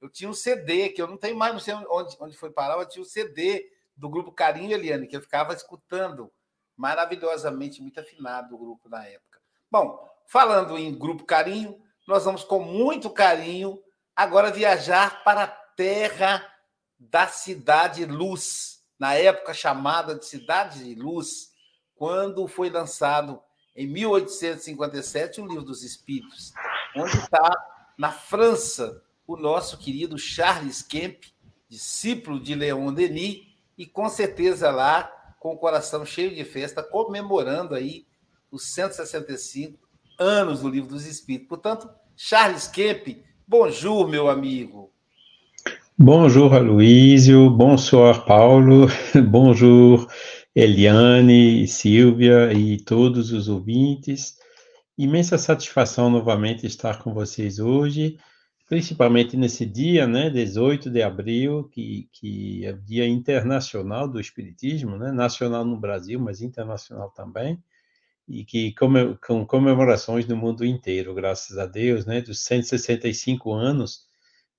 eu tinha um CD, que eu não tenho mais, não sei onde, onde foi parar, eu tinha um CD do grupo Carinho Eliane, que eu ficava escutando maravilhosamente, muito afinado o grupo na época. Bom, falando em grupo Carinho, nós vamos com muito carinho agora viajar para a terra da Cidade Luz, na época chamada de Cidade de Luz, quando foi lançado em 1857 o Livro dos Espíritos, onde está na França o nosso querido Charles Kemp, discípulo de Leon Denis, e com certeza lá com o coração cheio de festa, comemorando aí os 165 anos do Livro dos Espíritos. Portanto, Charles Kemp, bonjour, meu amigo. Bonjour, Aloísio. Bonsoir, Paulo. Bonjour, Eliane, Silvia e todos os ouvintes. Imensa satisfação novamente estar com vocês hoje principalmente nesse dia, né, 18 de abril, que, que é o Dia Internacional do Espiritismo, né, nacional no Brasil, mas internacional também, e que com comemorações no mundo inteiro, graças a Deus, né, dos 165 anos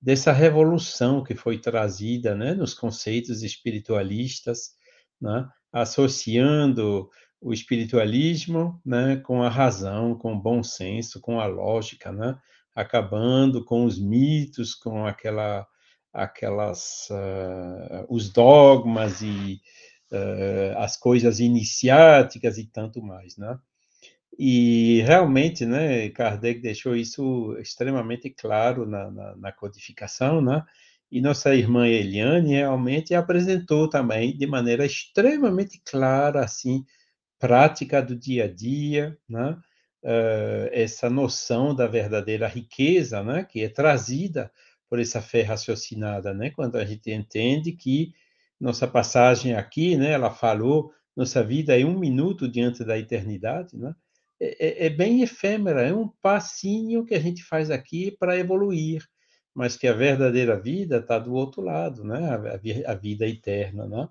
dessa revolução que foi trazida, né, nos conceitos espiritualistas, né, associando o espiritualismo, né, com a razão, com o bom senso, com a lógica, né, acabando com os mitos, com aquela, aquelas, uh, os dogmas e uh, as coisas iniciáticas e tanto mais, né? E realmente, né, Kardec deixou isso extremamente claro na, na, na codificação, né? E nossa irmã Eliane realmente apresentou também de maneira extremamente clara, assim, prática do dia a dia, né? Uh, essa noção da verdadeira riqueza, né, que é trazida por essa fé raciocinada, né, quando a gente entende que nossa passagem aqui, né, ela falou, nossa vida é um minuto diante da eternidade, né, é, é, é bem efêmera, é um passinho que a gente faz aqui para evoluir, mas que a verdadeira vida está do outro lado, né, a, a vida eterna, né,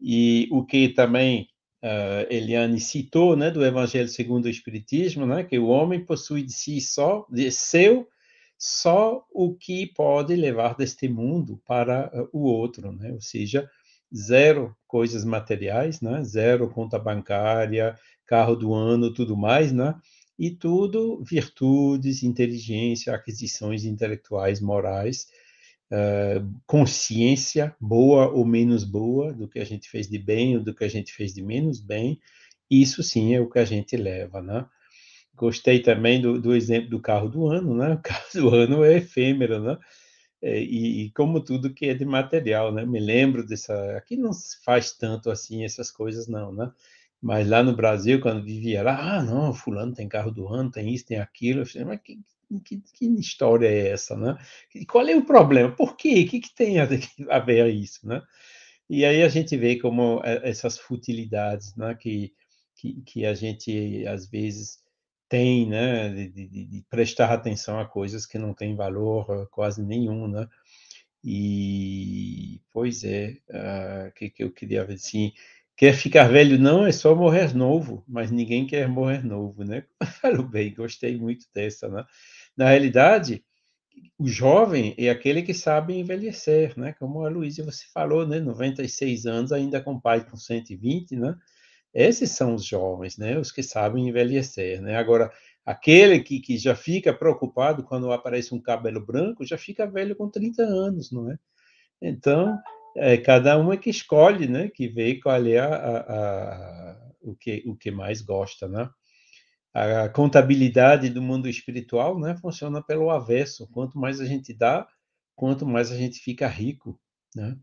e o que também uh, Eliane citou, né, do Evangelho segundo o Espiritismo, né, que o homem possui de si só, de seu, só o que pode levar deste mundo para uh, o outro, né, ou seja, zero coisas materiais, né, zero conta bancária, carro do ano, tudo mais, né, e tudo virtudes, inteligência, aquisições intelectuais, morais, uh, consciência, boa ou menos boa, do que a gente fez de bem ou do que a gente fez de menos bem, isso sim é o que a gente leva, né? Gostei também do, do exemplo do carro do ano, né? O carro do ano é efêmero, né? É, e, e, como tudo que é de material, né? Me lembro dessa. Aqui não se faz tanto assim essas coisas, não, né? Mas lá no Brasil, quando vivia lá, ah, não, fulano tem carro do ano, tem isso, tem aquilo. Eu falei, mas que, que, que, história é essa, né? E qual é o problema? Por quê? O que, que tem a ver isso, né? E aí a gente vê como é, essas futilidades, né? Que, que, que a gente, às vezes, tem, né? De, de, de, prestar atenção a coisas que não têm valor eh, quase nenhum, né? E, pois é, o uh, que, que eu queria ver, assim, quer ficar velho não, é só morrer novo, mas ninguém quer morrer novo, né? Falou bem, gostei muito dessa, né? Na realidade, o jovem é aquele que sabe envelhecer, né? Como a Luísa você falou, né? 96 anos ainda com pai com 120, né? Esses são os jovens, né? Os que sabem envelhecer, né? Agora, aquele que, que já fica preocupado quando aparece um cabelo branco, já fica velho com 30 anos, não é? Então, é, cada um é que escolhe, né? Que vê qual é a, a, a, o, que, o que mais gosta, né? a contabilidade do mundo espiritual né, funciona pelo avesso. Quanto mais a gente dá, quanto mais a gente fica rico. Né?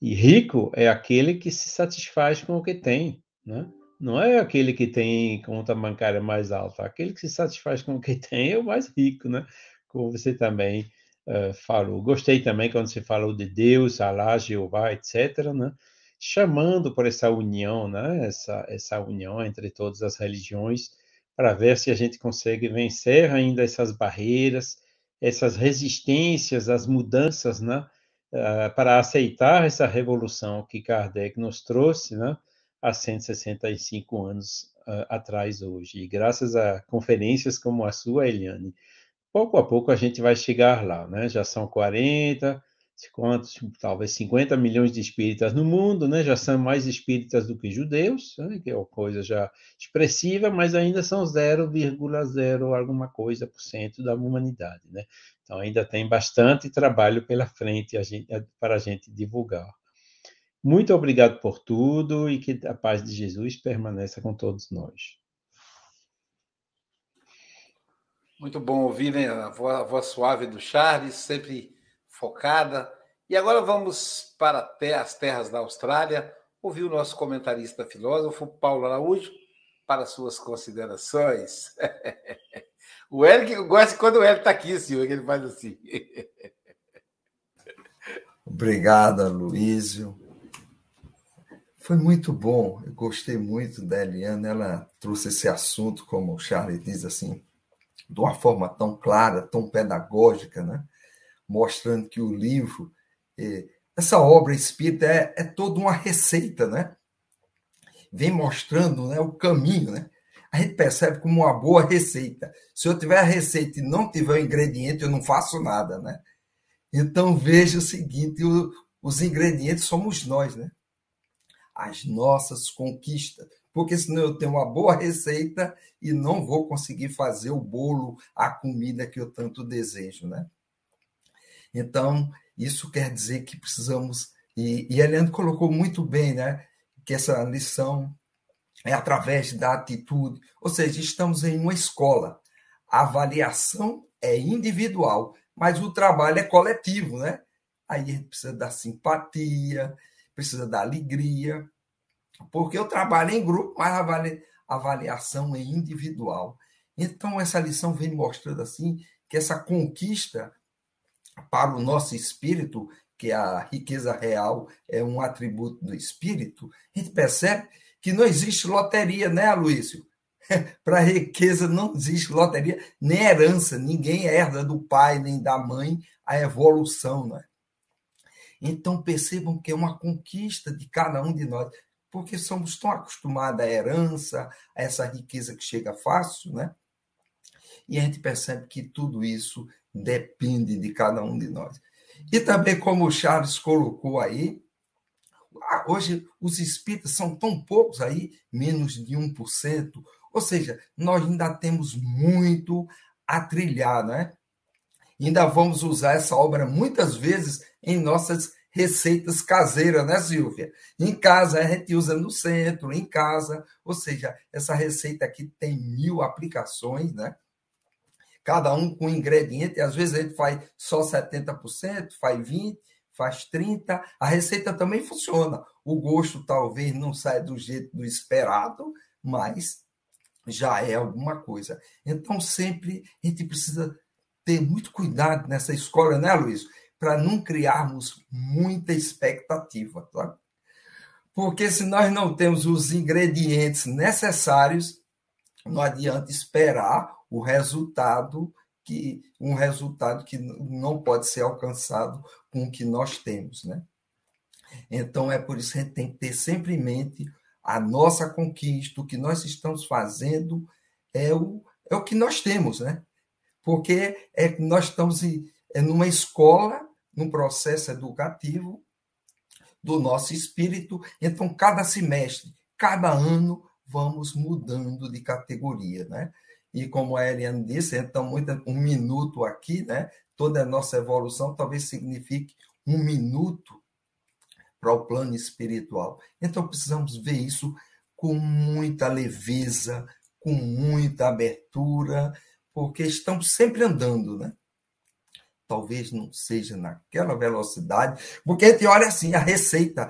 E rico é aquele que se satisfaz com o que tem. Né? Não é aquele que tem conta bancária mais alta. Aquele que se satisfaz com o que tem é o mais rico, né? como você também uh, falou. Gostei também quando você falou de Deus, Alá, Jeová, etc., né? chamando por essa união, né? essa, essa união entre todas as religiões, para ver se a gente consegue vencer ainda essas barreiras, essas resistências às mudanças, né? uh, para aceitar essa revolução que Kardec nos trouxe, né, há 165 anos uh, atrás hoje. E graças a conferências como a sua, Eliane, pouco a pouco a gente vai chegar lá, né? Já são 40, quantos, talvez 50 milhões de espíritas no mundo, né? Já são mais espíritas do que judeus, né? que é uma coisa já expressiva, mas ainda são 0,0 alguma coisa por cento da humanidade, né? Então ainda tem bastante trabalho pela frente a gente, para a gente divulgar. Muito obrigado por tudo e que a paz de Jesus permaneça com todos nós. Muito bom ouvir né? a, voz, a voz suave do Charles, sempre focada. E agora vamos para as terras da Austrália, ouvir o nosso comentarista filósofo, Paulo Araújo, para suas considerações. o Eric gosta quando o Eric está aqui, senhor, que ele faz assim. Obrigado, Luísio. Foi muito bom, eu gostei muito da Eliana, ela trouxe esse assunto, como o Charlie diz assim, de uma forma tão clara, tão pedagógica, né? mostrando que o livro, é, essa obra espírita é, é toda uma receita, né? Vem mostrando né, o caminho, né? A gente percebe como uma boa receita. Se eu tiver a receita e não tiver o ingrediente, eu não faço nada, né? Então veja o seguinte: os ingredientes somos nós, né? As nossas conquistas. Porque senão eu tenho uma boa receita e não vou conseguir fazer o bolo, a comida que eu tanto desejo, né? Então, isso quer dizer que precisamos. E, e Eliane colocou muito bem, né? Que essa lição é através da atitude. Ou seja, estamos em uma escola. A avaliação é individual, mas o trabalho é coletivo, né? Aí a gente precisa da simpatia, precisa da alegria, porque eu trabalho em grupo, mas a avaliação é individual. Então, essa lição vem mostrando assim que essa conquista para o nosso espírito, que a riqueza real é um atributo do espírito, a gente percebe que não existe loteria, né, Aloysio? para a riqueza não existe loteria, nem herança, ninguém herda do pai nem da mãe a evolução, né? Então percebam que é uma conquista de cada um de nós, porque somos tão acostumados à herança, a essa riqueza que chega fácil, né? E a gente percebe que tudo isso depende de cada um de nós. E também, como o Charles colocou aí, hoje os espíritas são tão poucos aí, menos de 1%, ou seja, nós ainda temos muito a trilhar, né? Ainda vamos usar essa obra muitas vezes em nossas receitas caseiras, né, Silvia? Em casa, a gente usa no centro, em casa, ou seja, essa receita aqui tem mil aplicações, né? cada um com ingrediente, às vezes a gente faz só 70%, faz 20%, faz 30%. A receita também funciona. O gosto talvez não saia do jeito do esperado, mas já é alguma coisa. Então, sempre a gente precisa ter muito cuidado nessa escola, né, Luiz? Para não criarmos muita expectativa, tá? Porque se nós não temos os ingredientes necessários, não adianta esperar o resultado que um resultado que não pode ser alcançado com o que nós temos, né? Então é por isso que a gente tem que ter sempre em mente a nossa conquista, o que nós estamos fazendo é o, é o que nós temos, né? Porque é nós estamos é numa escola, num processo educativo do nosso espírito, então cada semestre, cada ano vamos mudando de categoria, né? E como a Eliane disse, então muito, um minuto aqui, né? Toda a nossa evolução talvez signifique um minuto para o plano espiritual. Então precisamos ver isso com muita leveza, com muita abertura, porque estamos sempre andando, né? Talvez não seja naquela velocidade, porque a gente olha assim, a receita.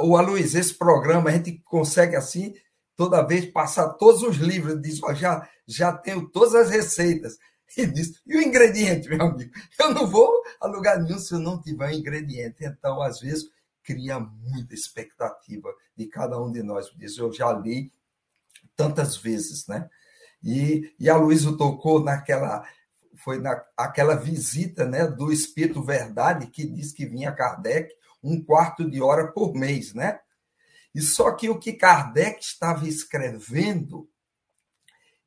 O Aloysio, esse programa, a gente consegue assim toda vez passar todos os livros, diz, ó, já, já tenho todas as receitas. E diz, e o ingrediente, meu amigo? Eu não vou a lugar nenhum se eu não tiver um ingrediente. Então, às vezes, cria muita expectativa de cada um de nós. Diz, eu já li tantas vezes, né? E, e a Luísa tocou naquela foi na, aquela visita né, do Espírito Verdade que diz que vinha Kardec um quarto de hora por mês, né? E só que o que Kardec estava escrevendo,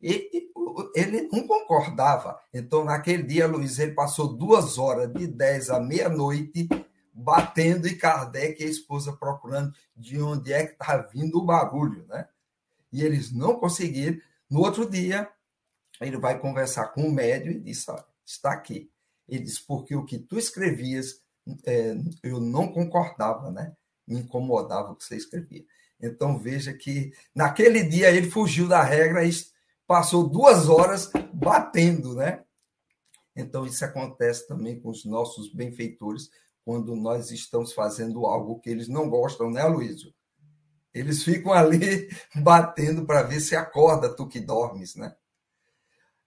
ele, ele não concordava. Então, naquele dia, Luiz, ele passou duas horas, de 10 à meia-noite, batendo e Kardec e a esposa procurando de onde é que está vindo o barulho, né? E eles não conseguiram. No outro dia, ele vai conversar com o médium e diz: está aqui. Ele diz: porque o que tu escrevias, é, eu não concordava, né? Me incomodava o que você escrevia. Então veja que naquele dia ele fugiu da regra e passou duas horas batendo, né? Então isso acontece também com os nossos benfeitores quando nós estamos fazendo algo que eles não gostam, né, Luísio? Eles ficam ali batendo para ver se acorda tu que dormes, né?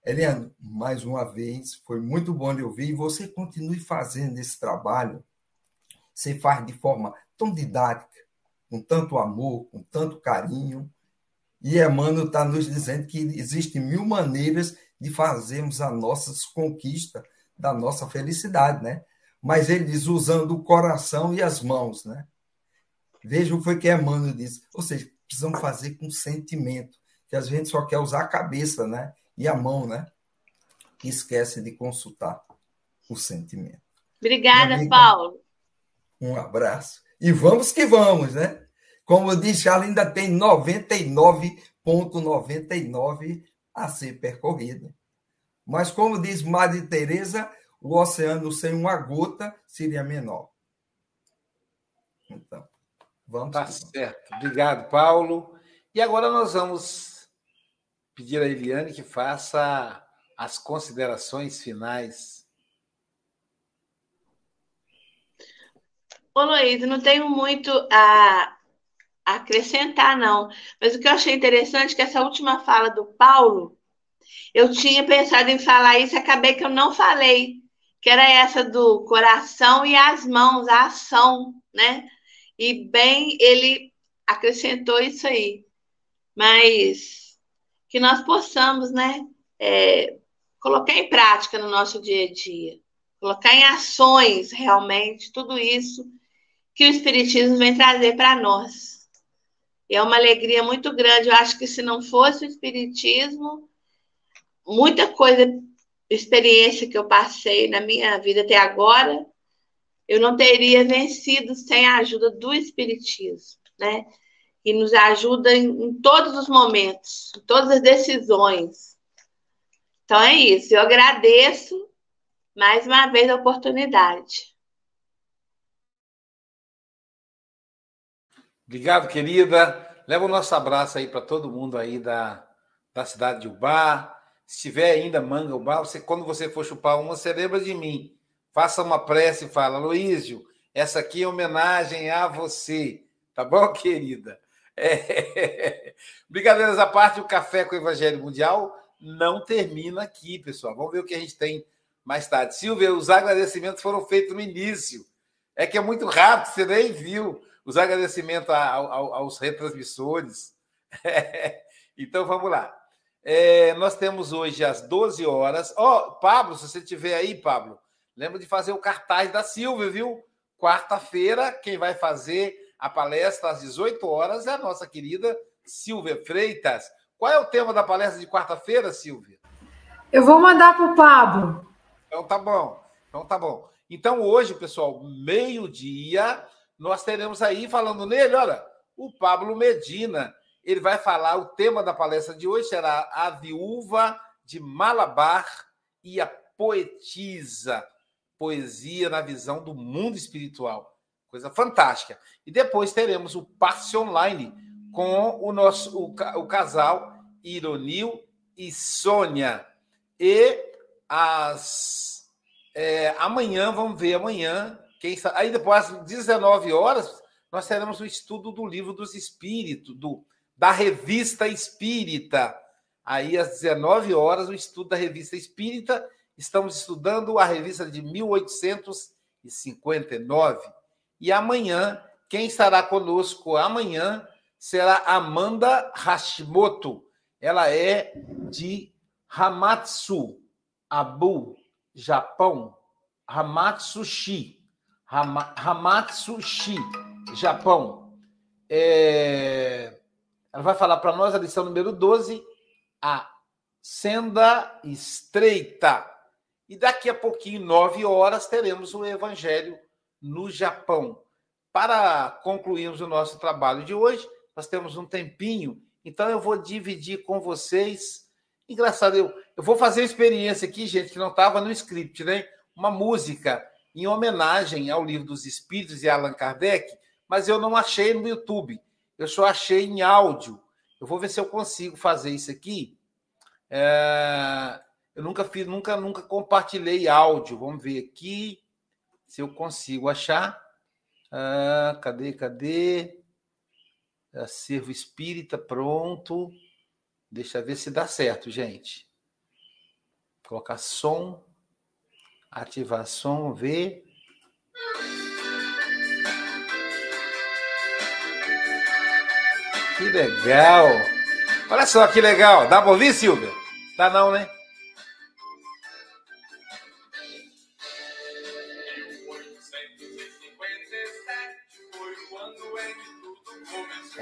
Eliane, mais uma vez, foi muito bom lhe ouvir e você continue fazendo esse trabalho. Você faz de forma tão didática, com tanto amor, com tanto carinho. E Emmanuel está nos dizendo que existem mil maneiras de fazermos a nossa conquista da nossa felicidade, né? Mas ele diz usando o coração e as mãos, né? Veja o que foi que Emmanuel disse. Ou seja, precisamos fazer com sentimento, que às vezes só quer usar a cabeça, né? E a mão, né? Que esquece de consultar o sentimento. Obrigada, amiga, Paulo. Um abraço. E vamos que vamos, né? Como eu disse, ela ainda tem 99,99 a ser percorrido. Mas, como diz Madre Teresa, o oceano sem uma gota seria menor. Então, vamos. Tá certo. Obrigado, Paulo. E agora nós vamos pedir a Eliane que faça as considerações finais. Ô, Luiz, não tenho muito a acrescentar, não. Mas o que eu achei interessante é que essa última fala do Paulo, eu tinha pensado em falar isso, acabei que eu não falei, que era essa do coração e as mãos, a ação, né? E bem, ele acrescentou isso aí. Mas que nós possamos, né, é, colocar em prática no nosso dia a dia, colocar em ações realmente tudo isso que o Espiritismo vem trazer para nós. E é uma alegria muito grande. Eu acho que se não fosse o Espiritismo, muita coisa, experiência que eu passei na minha vida até agora, eu não teria vencido sem a ajuda do Espiritismo, né? Que nos ajuda em, em todos os momentos, em todas as decisões. Então é isso. Eu agradeço mais uma vez a oportunidade. Obrigado, querida. Leva o nosso abraço aí para todo mundo aí da, da cidade de Ubá. Se tiver ainda manga Ubá, você, quando você for chupar uma, você lembra de mim. Faça uma prece e fala, Luísio, essa aqui é homenagem a você. Tá bom, querida? É... Brincadeiras à parte, o Café com o Evangelho Mundial não termina aqui, pessoal. Vamos ver o que a gente tem mais tarde. Silvia, os agradecimentos foram feitos no início. É que é muito rápido, você nem viu os agradecimentos aos retransmissores. Então vamos lá. É, nós temos hoje às 12 horas. Ó, oh, Pablo, se você estiver aí, Pablo, lembra de fazer o cartaz da Silvia, viu? Quarta-feira, quem vai fazer a palestra às 18 horas é a nossa querida Silvia Freitas. Qual é o tema da palestra de quarta-feira, Silvia? Eu vou mandar para o Pablo. Então tá bom. Então tá bom. Então hoje, pessoal, meio-dia, nós teremos aí falando nele, olha, o Pablo Medina. Ele vai falar, o tema da palestra de hoje será a viúva de Malabar e a poetisa. Poesia na visão do mundo espiritual. Coisa fantástica. E depois teremos o passe online com o nosso o, o casal Ironil e Sônia. E as é, amanhã, vamos ver amanhã, quem está, aí depois às 19 horas, nós teremos o estudo do livro dos espíritos, do, da revista Espírita. Aí às 19 horas, o estudo da revista Espírita. Estamos estudando a revista de 1859. E amanhã, quem estará conosco amanhã será Amanda Hashimoto. Ela é de Hamatsu. Abu, Japão, Hamatsushi, Hama, Hamatsushi, Japão. É, ela vai falar para nós a lição número 12, a senda estreita. E daqui a pouquinho, nove horas, teremos o Evangelho no Japão. Para concluirmos o nosso trabalho de hoje, nós temos um tempinho, então eu vou dividir com vocês. Engraçado, eu, eu vou fazer uma experiência aqui, gente, que não estava no script, né? Uma música em homenagem ao livro dos Espíritos e Allan Kardec, mas eu não achei no YouTube, eu só achei em áudio. Eu vou ver se eu consigo fazer isso aqui. É... Eu nunca fiz, nunca, nunca compartilhei áudio. Vamos ver aqui se eu consigo achar. Ah, cadê, cadê? Acervo espírita, pronto. Deixa eu ver se dá certo, gente. Colocar som, ativar som, ver. Que legal! Olha só que legal. Dá pra ouvir, Silvia? Tá não, né?